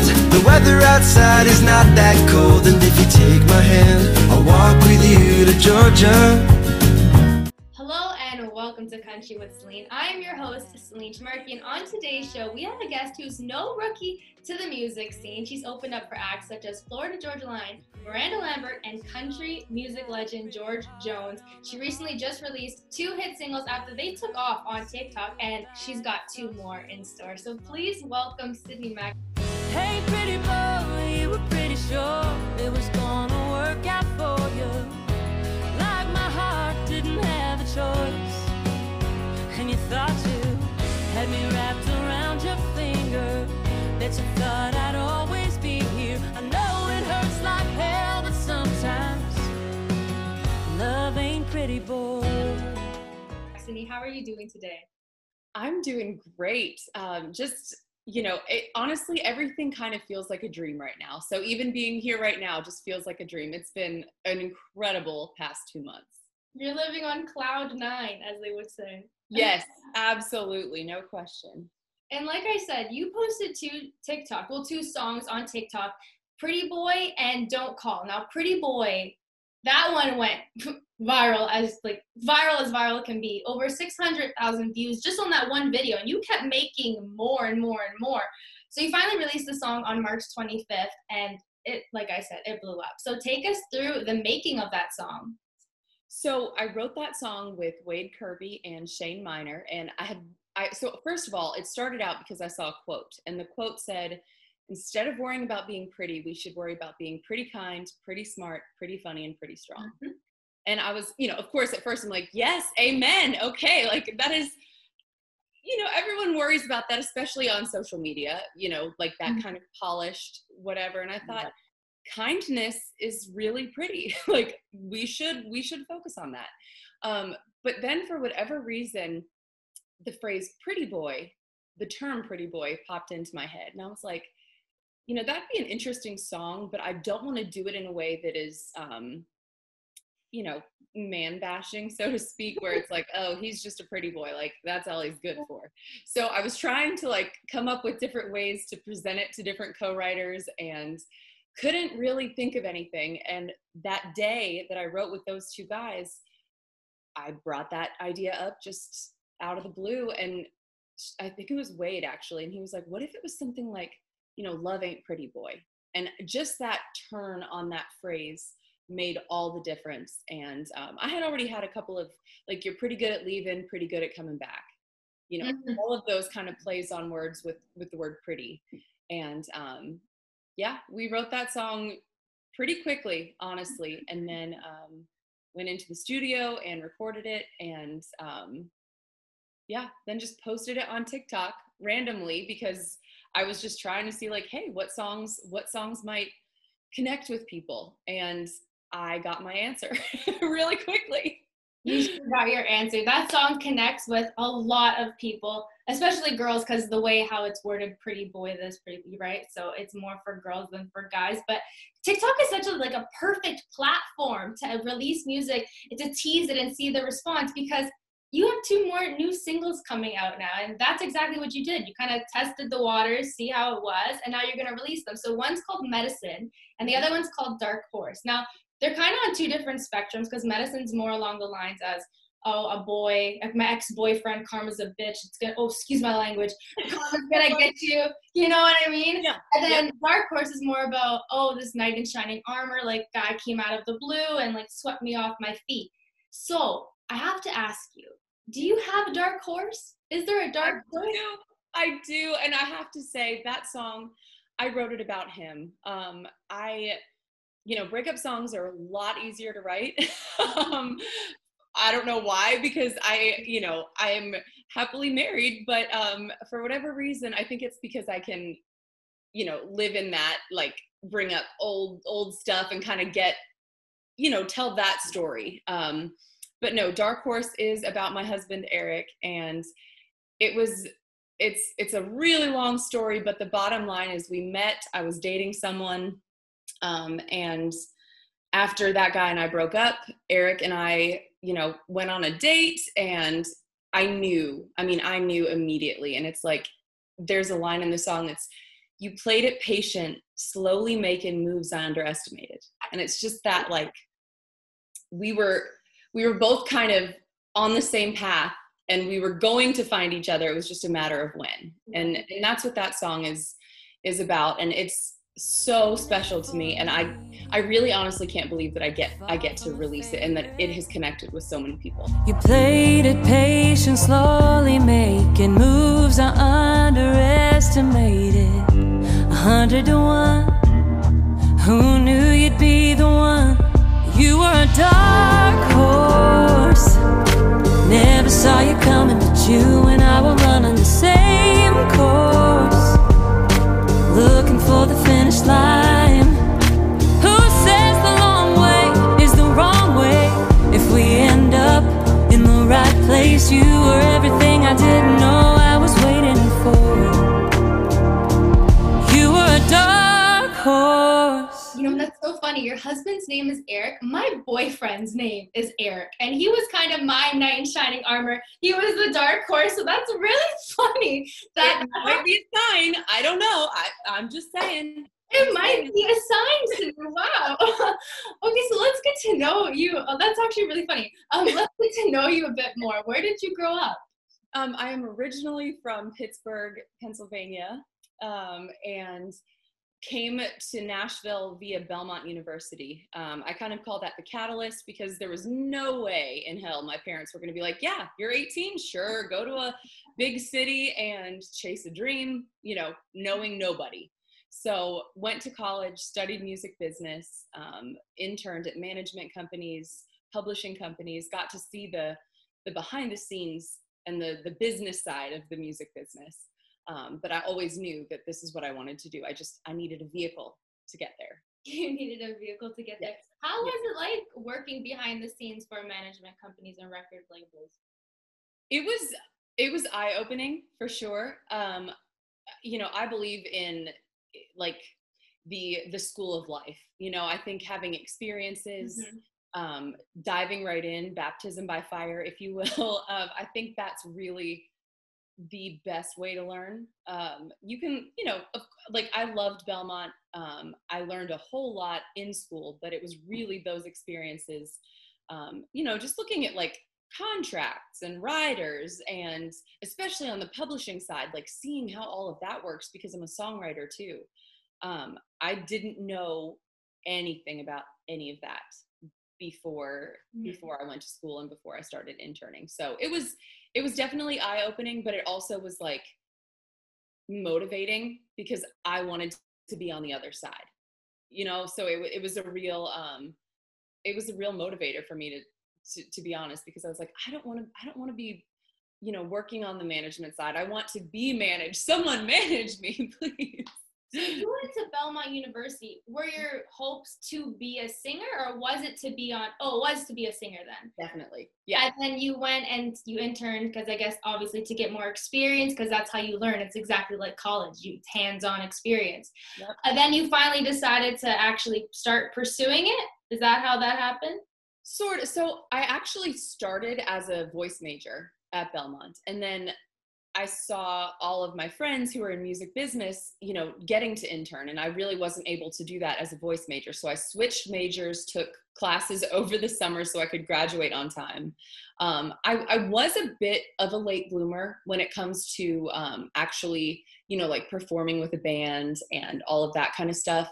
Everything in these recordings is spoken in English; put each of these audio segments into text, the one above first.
told The weather outside is not that cold And if you take my hand I'll walk with you to Georgia Hello and welcome to Country with Celine. I am your host, Celine Tamarki, and on today's show, we have a guest who's no rookie to the music scene. She's opened up for acts such as Florida Georgia Line, Miranda Lambert, and country music legend George Jones. She recently just released two hit singles after they took off on TikTok, and she's got two more in store. So please welcome Sydney Mack. Hey, pretty boy, you were pretty sure it was gonna work out for you. Like my heart didn't have a choice. And you thought you had me wrapped around your finger. That you thought I'd always be here. I know it hurts like hell, but sometimes love ain't pretty, boy. Sydney, how are you doing today? I'm doing great. Um, just you know, it, honestly, everything kind of feels like a dream right now. So even being here right now just feels like a dream. It's been an incredible past two months. You're living on cloud nine, as they would say. Yes, absolutely, no question. And like I said, you posted two TikTok, well, two songs on TikTok, Pretty Boy and Don't Call. Now, Pretty Boy, that one went viral as like viral as viral can be. Over 600,000 views just on that one video. And you kept making more and more and more. So you finally released the song on March 25th and it, like I said, it blew up. So take us through the making of that song. So I wrote that song with Wade Kirby and Shane Minor, and I had I so first of all, it started out because I saw a quote, and the quote said, "Instead of worrying about being pretty, we should worry about being pretty kind, pretty smart, pretty funny, and pretty strong." Mhm. And I was, you know, of course, at first I'm like, "Yes, amen, okay." Like that is, you know, everyone worries about that, especially on social media. You know, like that Mhm. kind of polished whatever. And I thought kindness is really pretty like we should we should focus on that um but then for whatever reason the phrase pretty boy the term pretty boy popped into my head and i was like you know that'd be an interesting song but i don't want to do it in a way that is um you know man bashing so to speak where it's like oh he's just a pretty boy like that's all he's good for so i was trying to like come up with different ways to present it to different co-writers and couldn't really think of anything. And that day that I wrote with those two guys, I brought that idea up just out of the blue. And I think it was Wade actually. And he was like, What if it was something like, you know, love ain't pretty boy? And just that turn on that phrase made all the difference. And um, I had already had a couple of, like, you're pretty good at leaving, pretty good at coming back. You know, Mhm. all of those kind of plays on words with with the word pretty. And um, yeah, we wrote that song pretty quickly, honestly, and then um, went into the studio and recorded it, and um, yeah, then just posted it on TikTok randomly because I was just trying to see like, hey, what songs, what songs might connect with people, and I got my answer really quickly. You got your answer. That song connects with a lot of people, especially girls, because the way how it's worded, "pretty boy," this pretty right. So it's more for girls than for guys. But TikTok is such a like a perfect platform to release music, to tease it and see the response because you have two more new singles coming out now, and that's exactly what you did. You kind of tested the waters, see how it was, and now you're gonna release them. So one's called Medicine, and the other one's called Dark Horse. Now they're kind of on two different spectrums because medicine's more along the lines as oh a boy like my ex-boyfriend karma's a bitch it's gonna oh excuse my language karma's gonna get you you know what i mean Yeah. and then dark horse is more about oh this knight in shining armor like guy came out of the blue and like swept me off my feet so i have to ask you do you have a dark horse is there a dark I horse do. I do. And I have to say that song, I wrote it about him. Um, I, you know, breakup songs are a lot easier to write. um, I don't know why, because I, you know, I'm happily married, but um, for whatever reason, I think it's because I can, you know, live in that, like bring up old, old stuff and kind of get, you know, tell that story. Um, but no, Dark Horse is about my husband, Eric, and it was it's it's a really long story but the bottom line is we met i was dating someone um, and after that guy and i broke up eric and i you know went on a date and i knew i mean i knew immediately and it's like there's a line in the song that's you played it patient, slowly making moves I underestimated. And it's just that like we were we were both kind of on the same path and we were going to find each other. It was just a matter of when. And and that's what that song is is about. And it's so special to me and I I really honestly can't believe that I get I get to release it and that it has connected with so many people. You played it patient, slowly making moves I underestimated. A hundred to one. Who knew you'd be the one? You were a dark horse. Never saw you coming, but you and I were running the same course. Looking finish line. Who says the long way is the wrong way? If we end up in the right place, you were everything I didn't know I was waiting for. You were a dark horse. You know, that's so funny. Your husband's name is Eric. My boyfriend's name is Eric. And he was kind of my knight in shining armor. He was the dark horse. So that's really funny that It might be a sign. I don't know. I, I'm just saying. It might be assigned to you. Wow. okay, so let's get to know you. Oh, that's actually really funny. Um, let's get to know you a bit more. Where did you grow up? Um, I am originally from Pittsburgh, Pennsylvania, um, and came to Nashville via Belmont University. Um, I kind of call that the catalyst because there was no way in hell my parents were going to be like, "Yeah, you're 18, sure, go to a big city and chase a dream," you know, knowing nobody. So went to college, studied music business, um, interned at management companies, publishing companies, got to see the the behind the scenes and the the business side of the music business. Um, but I always knew that this is what I wanted to do. I just I needed a vehicle to get there. You needed a vehicle to get there. How Yes. was it like working behind the scenes for management companies and record labels? It was it was eye opening for sure. Um, you know, I believe in like the the school of life. You know, I think having experiences. Mhm. um, diving right in, baptism by fire, if you will. Um, I think that's really the best way to learn. Um, you can, you know, like I loved Belmont. Um, I learned a whole lot in school, but it was really those experiences, um, you know, just looking at like contracts and writers and especially on the publishing side, like seeing how all of that works because I'm a songwriter too. Um, I didn't know anything about any of that before Mhm. before I went to school and before I started interning. So it was it was definitely eye opening, but it also was like motivating because I wanted to be on the other side. You know, so it it was a real um it was a real motivator for me to to, to be honest because I was like I don't want to I don't want to be you know working on the management side. I want to be managed. Someone manage me, please. So you went to Belmont University. Were your hopes to be a singer, or was it to be on? Oh, it was to be a singer then. Definitely. Yeah. And then you went and you interned because I guess obviously to get more experience because that's how you learn. It's exactly like college. You hands-on experience. Yep. And then you finally decided to actually start pursuing it. Is that how that happened? Sort of. So I actually started as a voice major at Belmont, and then I saw all of my friends who were in music business, you know, getting to intern, and I really wasn't able to do that as a voice major. So I switched majors, took classes over the summer so I could graduate on time. Um, I, I was a bit of a late bloomer when it comes to um, actually, you know, like performing with a band and all of that kind of stuff.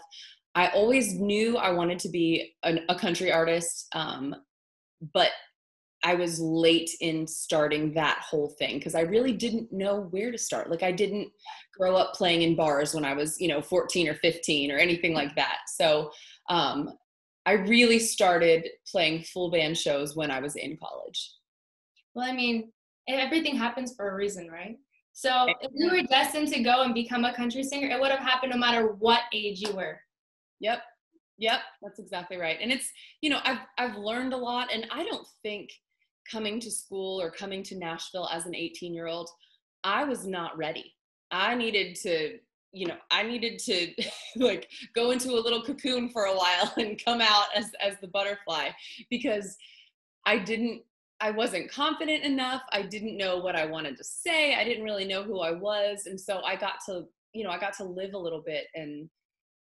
I always knew I wanted to be an, a country artist, um, but I was late in starting that whole thing because I really didn't know where to start. Like I didn't grow up playing in bars when I was, you know, 14 or 15 or anything like that. So um, I really started playing full band shows when I was in college. Well, I mean, everything happens for a reason, right? So if you were destined to go and become a country singer, it would have happened no matter what age you were. Yep. Yep, that's exactly right. And it's, you know, I've I've learned a lot and I don't think coming to school or coming to Nashville as an 18-year-old, I was not ready. I needed to, you know, I needed to like go into a little cocoon for a while and come out as as the butterfly because I didn't I wasn't confident enough. I didn't know what I wanted to say. I didn't really know who I was. And so I got to you know, I got to live a little bit and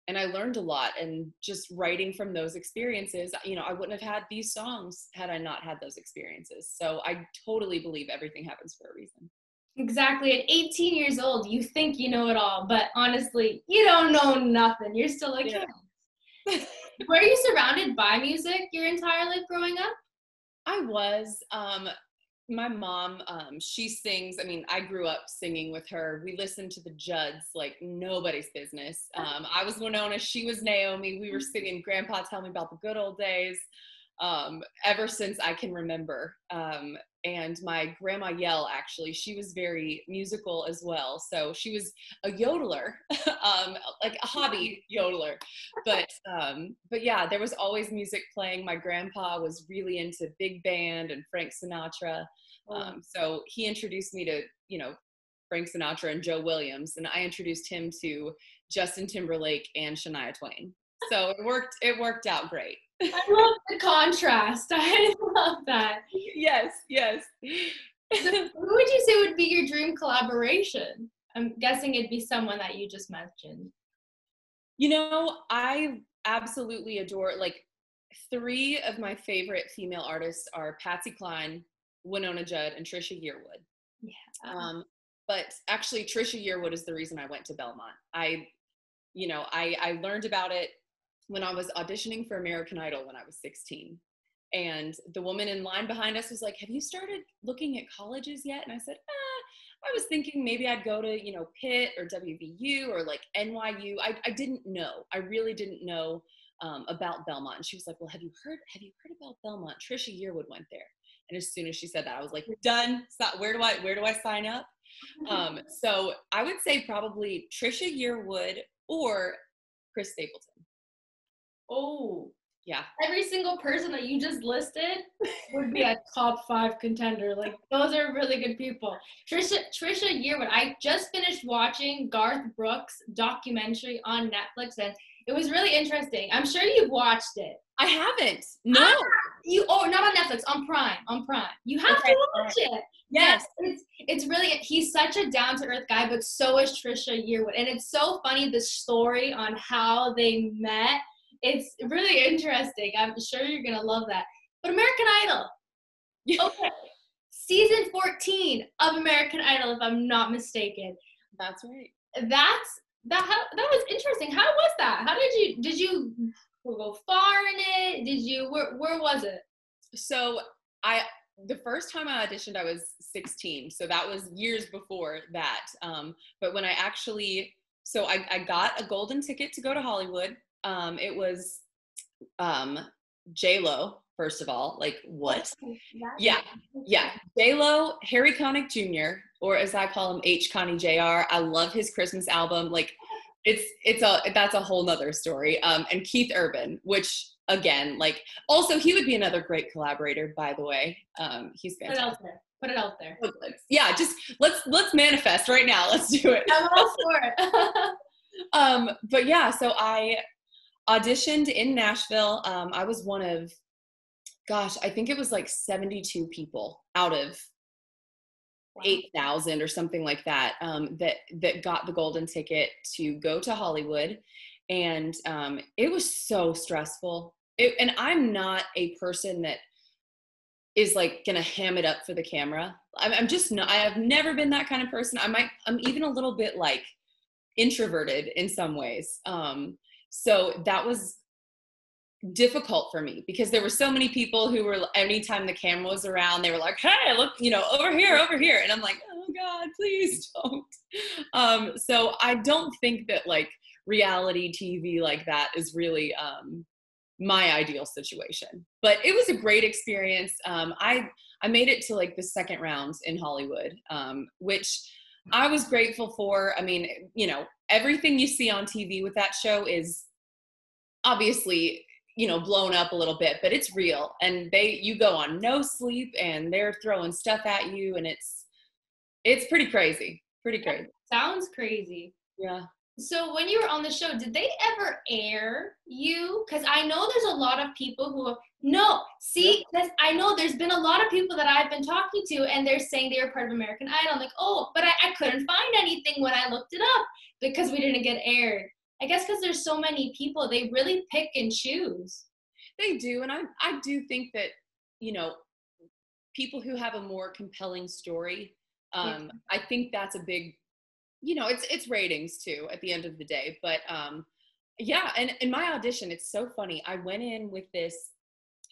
and I learned a lot and just writing from those experiences, you know, I wouldn't have had these songs had I not had those experiences. So I totally believe everything happens for a reason. Exactly. At 18 years old, you think you know it all, but honestly, you don't know nothing. You're still like, Yeah. were you surrounded by music your entire life growing up? I was. Um, my mom, um, she sings. I mean, I grew up singing with her. We listened to the Judds like nobody's business. Um, I was Wynonna, she was Naomi. We were singing Grandpa Tell Me About the Good Old Days um, ever since I can remember. And my grandma Yell, actually, she was very musical as well. So she was a yodeler, um, like a hobby yodeler. But um, but yeah, there was always music playing. My grandpa was really into big band and Frank Sinatra. Um, so he introduced me to you know Frank Sinatra and Joe Williams, and I introduced him to Justin Timberlake and Shania Twain. So it worked. It worked out great. I love the contrast. I love that. yes, yes. So who would you say would be your dream collaboration? I'm guessing it'd be someone that you just mentioned. You know, I absolutely adore like three of my favorite female artists are Patsy Cline, Wynonna Judd, and Trisha Yearwood. Yeah. Um, but actually, Trisha Yearwood is the reason I went to Belmont. I, you know, I I learned about it when I was auditioning for American Idol when I was 16. And the woman in line behind us was like, "Have you started looking at colleges yet?" And I said, ah, "I was thinking maybe I'd go to, you know, Pitt or WVU or like NYU. I I didn't know. I really didn't know um, about Belmont." And she was like, "Well, have you heard Have you heard about Belmont? Trisha Yearwood went there." And as soon as she said that, I was like, "Done. Where do I Where do I sign up?" Um, so I would say probably Trisha Yearwood or Chris Stapleton. Oh, Yeah. every single person that you just listed would be a top five contender. Like those are really good people. Trisha Trisha Yearwood. I just finished watching Garth Brooks documentary on Netflix, and it was really interesting. I'm sure you've watched it. I haven't. No. Ah, You oh not on Netflix on Prime on Prime. You have Okay, to watch it. yes. it's it's really he's such a down to earth guy, but so is Trisha Yearwood, and it's so funny the story on how they met. It's really interesting. I'm sure you're gonna love that. But American Idol, okay, season 14 of American Idol, if I'm not mistaken. That's right. That's that. How, that was interesting. How was that? How did you did you go far in it? Did you where where was it? So I the first time I auditioned, I was 16. So that was years before that. Um, but when I actually, so I, I got a golden ticket to go to Hollywood. Um, it was um, J Lo, first of all. Like what? Yeah, Yeah, J Lo, Harry Connick Jr., or as I call him, H Connie Jr. I love his Christmas album. Like, it's it's a that's a whole nother story. Um, and Keith Urban, which again, like, also he would be another great collaborator. By the way, um, he's Put it fantastic. out there. Put it out there. Yeah, just let's let's manifest right now. Let's do it. I'm all for it. um, but yeah, so I auditioned in Nashville. Um, I was one of, gosh, I think it was like 72 people out of 8,000 or something like that um, that that got the golden ticket to go to Hollywood, and um, it was so stressful. It, and I'm not a person that is like gonna ham it up for the camera. I'm, I'm just not. I have never been that kind of person. I might. I'm even a little bit like introverted in some ways. Um, so that was difficult for me because there were so many people who were anytime the camera was around they were like hey look you know over here over here. And i'm like oh god please don't. Um so i don't think that like reality tv like that is really um my ideal situation. But it was a great experience. Um i i made it to like the second round in hollywood um which i was grateful for i mean you know everything you see on tv with that show is obviously you know blown up a little bit but it's real. And they you go on no sleep and they're throwing stuff at you and it's it's pretty crazy pretty crazy. Sounds crazy. yeah So when you were on the show, did they ever air you? Because I know there's a lot of people who no. See, that's, I know there's been a lot of people that I've been talking to, and they're saying they were part of American Idol. I'm like, oh, but I, I couldn't find anything when I looked it up. because we didn't get aired. I guess because there's so many people, they really pick and choose. They do, and I I do think that you know people who have a more compelling story. Um, I think that's a big, you know, it's it's ratings too at the end of the day. But um, yeah, and in my audition, it's so funny. I went in with this.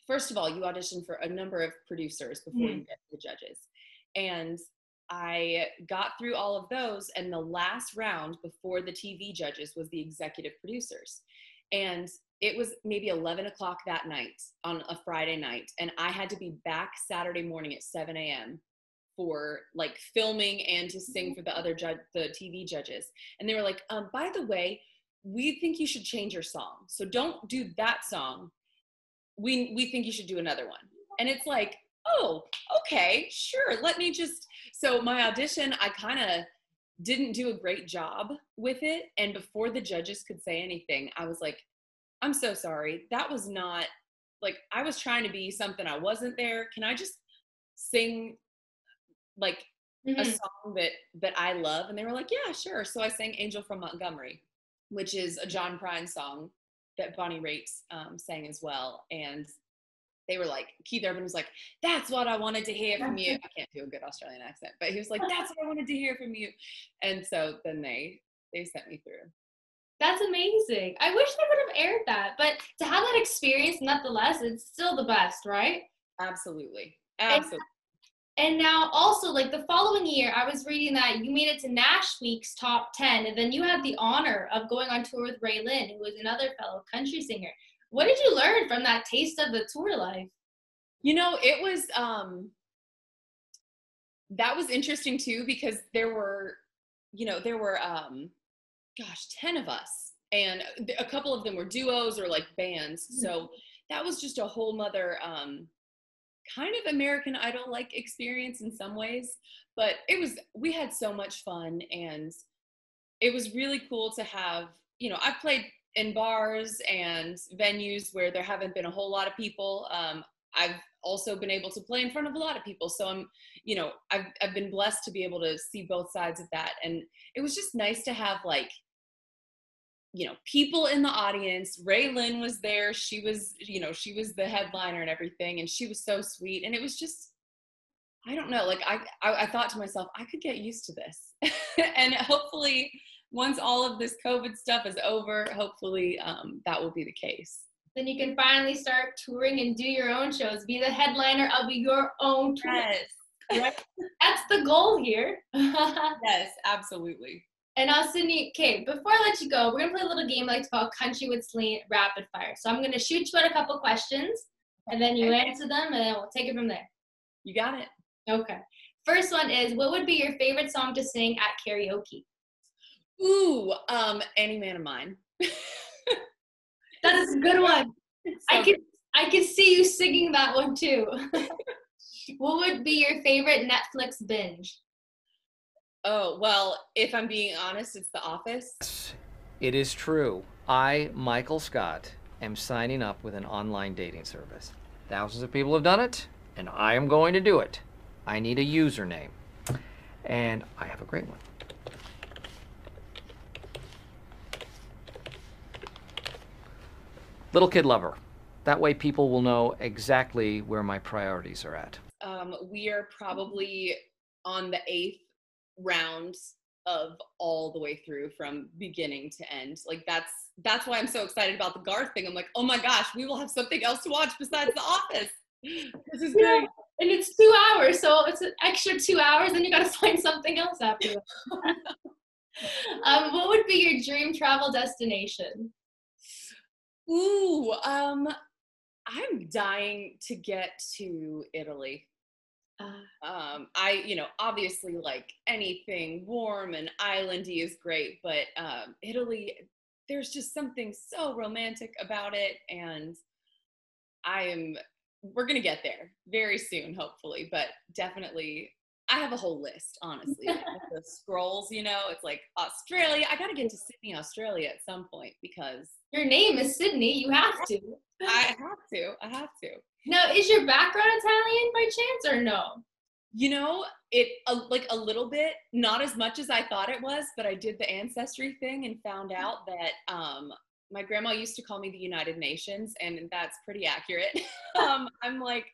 First of all, you audition for a number of producers before Mhm. you get to the judges, and I got through all of those. And the last round before the TV judges was the executive producers, and it was maybe 11 o'clock that night on a Friday night, and I had to be back Saturday morning at 7 a.m. for like filming and to sing for the other judge, the TV judges. And they were like, um, by the way, we think you should change your song. So don't do that song. We we think you should do another one. And it's like, oh, okay, sure. Let me just. So my audition, I kind of didn't do a great job with it. And before the judges could say anything, I was like, I'm so sorry. That was not like I was trying to be something I wasn't there. Can I just sing like a Mhm. song that that I love? And they were like, Yeah, sure. So I sang Angel from Montgomery, which is a John Prine song that Bonnie Raitt um, sang as well. And they were like, Keith Urban was like, That's what I wanted to hear from you. I can't do a good Australian accent, but he was like, That's what I wanted to hear from you. And so then they they sent me through. That's amazing. I wish they would have aired that, but to have that experience, nonetheless, it's still the best, right? Absolutely. Absolutely. And now, also, like the following year, I was reading that you made it to Nash Next top 10, and then you had the honor of going on tour with RaeLynn, who was another fellow country singer. What did you learn from that taste of the tour life? You know, it was um that was interesting too because there were, you know, there were um gosh, 10 of us and a couple of them were duos or like bands. So that was just a whole mother um kind of American Idol like experience in some ways, but it was we had so much fun and it was really cool to have, you know, I've played in bars and venues where there haven't been a whole lot of people. Um, I've also been able to play in front of a lot of people. So I'm, you know, I've, I've been blessed to be able to see both sides of that. And it was just nice to have like, you know, people in the audience. RaeLynn was there. She was, you know, she was the headliner and everything. And she was so sweet. And it was just, I don't know, like I, I, I thought to myself, I could get used to this. and hopefully once all of this COVID stuff is over, hopefully um, that will be the case. Then you can finally start touring and do your own shows, be the headliner of your own tour. Yes. That's the goal here. Yes, absolutely. And now, Sydney, okay, before I let you go, we're gonna play a little game I like to call Country with Celine Rapid Fire. So I'm gonna shoot you out a couple questions, and then you Okay. answer them, and then we'll take it from there. You got it. Okay. First one is, what would be your favorite song to sing at karaoke? Ooh, um, any man of mine. That is a good one. I So could, I could see you singing that one too. what would be your favorite Netflix binge? Oh, well, if I'm being honest, it's The Office. It is true. I, Michael Scott, am signing up with an online dating service. Thousands of people have done it, and I am going to do it. I need a username. And I have a great one. Little Kid Lover. That way people will know exactly where my priorities are at. Um, we are probably on the eighth round of all the way through from beginning to end. Like that's that's why I'm so excited about the Garth thing. I'm like, oh my gosh, we will have something else to watch besides The Office. This is Yeah. great. And it's two hours, so it's an extra two hours, and you gotta find something else after that. um, what would be your dream travel destination? Ooh, um, I'm dying to get to Italy. Uh, Um, I, you know, obviously like anything warm and islandy is great, but um, Italy, there's just something so romantic about it, and I am. We're gonna get there very soon, hopefully, but definitely. I have a whole list, honestly. like, the scrolls, you know, it's like Australia. I gotta get to Sydney, Australia at some point because your name is Sydney. You have to. I have to. I have to. Now, is your background Italian by chance or no? You know, it a, like a little bit, not as much as I thought it was, but I did the ancestry thing and found out that um, my grandma used to call me the United Nations, and that's pretty accurate. um, I'm like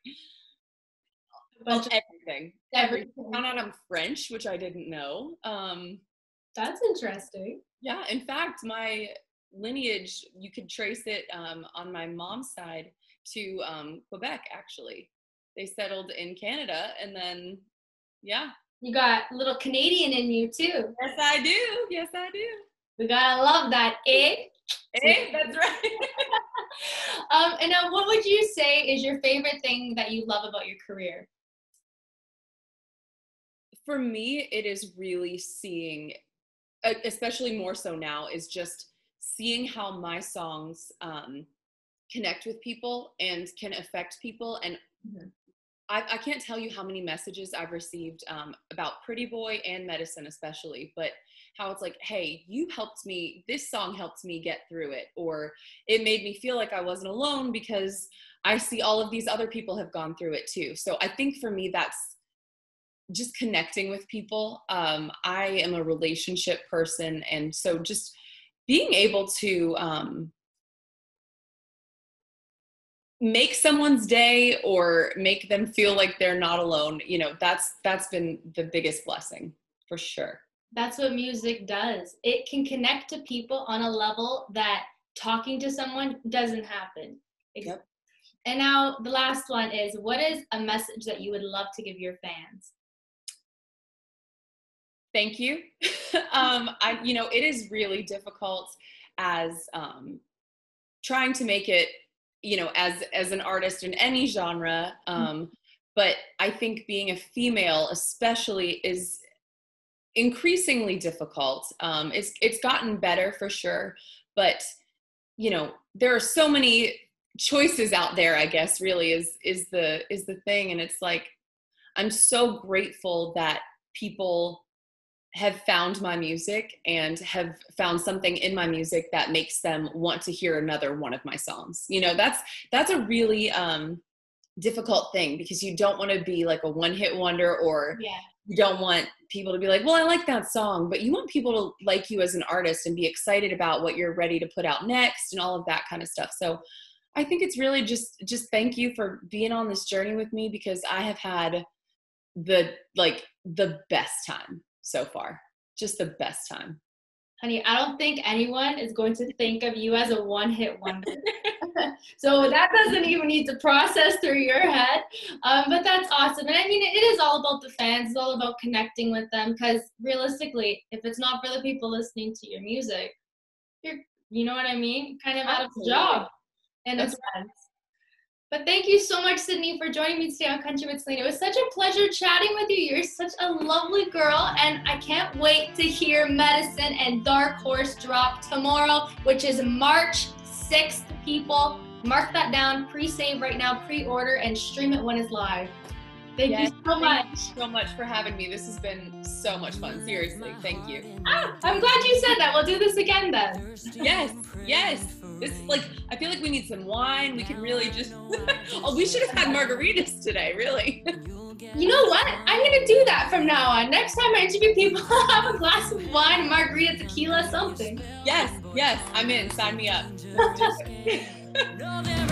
of- everything. Everything. Found out I'm French, which I didn't know. Um, That's interesting. yeah, in fact, my lineage you could trace it um, on my mom's side to um, Quebec. Actually, they settled in Canada, and then yeah, You got a little Canadian in you too. yes, I do. Yes, I do. We gotta love that, eh? Hey, that's right. um, and now, what would you say is your favorite thing that you love about your career? for me it is really seeing especially more so now is just seeing how my songs um, connect with people and can affect people and Mhm. I, I can't tell you how many messages i've received um, about pretty boy and medicine especially but how it's like hey you helped me this song helped me get through it or it made me feel like i wasn't alone because i see all of these other people have gone through it too so i think for me that's just connecting with people. Um, I am a relationship person, and so just being able to um, make someone's day or make them feel like they're not alone, you know, that's that's been the biggest blessing for sure. That's what music does. It can connect to people on a level that talking to someone doesn't happen. Yep. And now the last one is what is a message that you would love to give your fans? thank you um i you know it is really difficult as um trying to make it you know as as an artist in any genre um but i think being a female especially is increasingly difficult. Um it's it's gotten better for sure but you know there are so many choices out there i guess really is is the is the thing. And it's like i'm so grateful that people have found my music and have found something in my music that makes them want to hear another one of my songs. You know that's that's a really um difficult thing because you don't want to be like a one hit wonder or Yeah. you don't want people to be like well i like that song but you want people to like you as an artist and be excited about what you're ready to put out next and all of that kind of stuff. So i think it's really just just thank you for being on this journey with me because i have had the like the best time so far just the best time Honey, I don't think anyone is going to think of you as a one hit wonder. so that doesn't even need to process through your head. Um, but that's awesome. And I mean, it is all about the fans, it's all about connecting with them because realistically, if it's not for the people listening to your music, you're, you know what I mean? Kind of out of a job in a That's sense. But thank you so much, Sydney, for joining me today on Country with Celine. It was such a pleasure chatting with you. You're such a lovely girl, and I can't wait to hear Medicine and Dark Horse drop tomorrow, which is March 6th, people. Mark that down, pre save right now, pre order, and stream it when it's live. Thank Yes, you so much. Thank you so much for having me. This has been so much fun. Seriously, thank you. Ah, I'm glad you said that. We'll do this again then. Yes, yes. This like I feel like we need some wine. We can really just. oh, we should have had margaritas today. Really. You know what? I'm gonna do that from now on. Next time I interview people, I'll have a glass of wine, margarita, tequila, something. yes, yes. I'm in. Sign me up.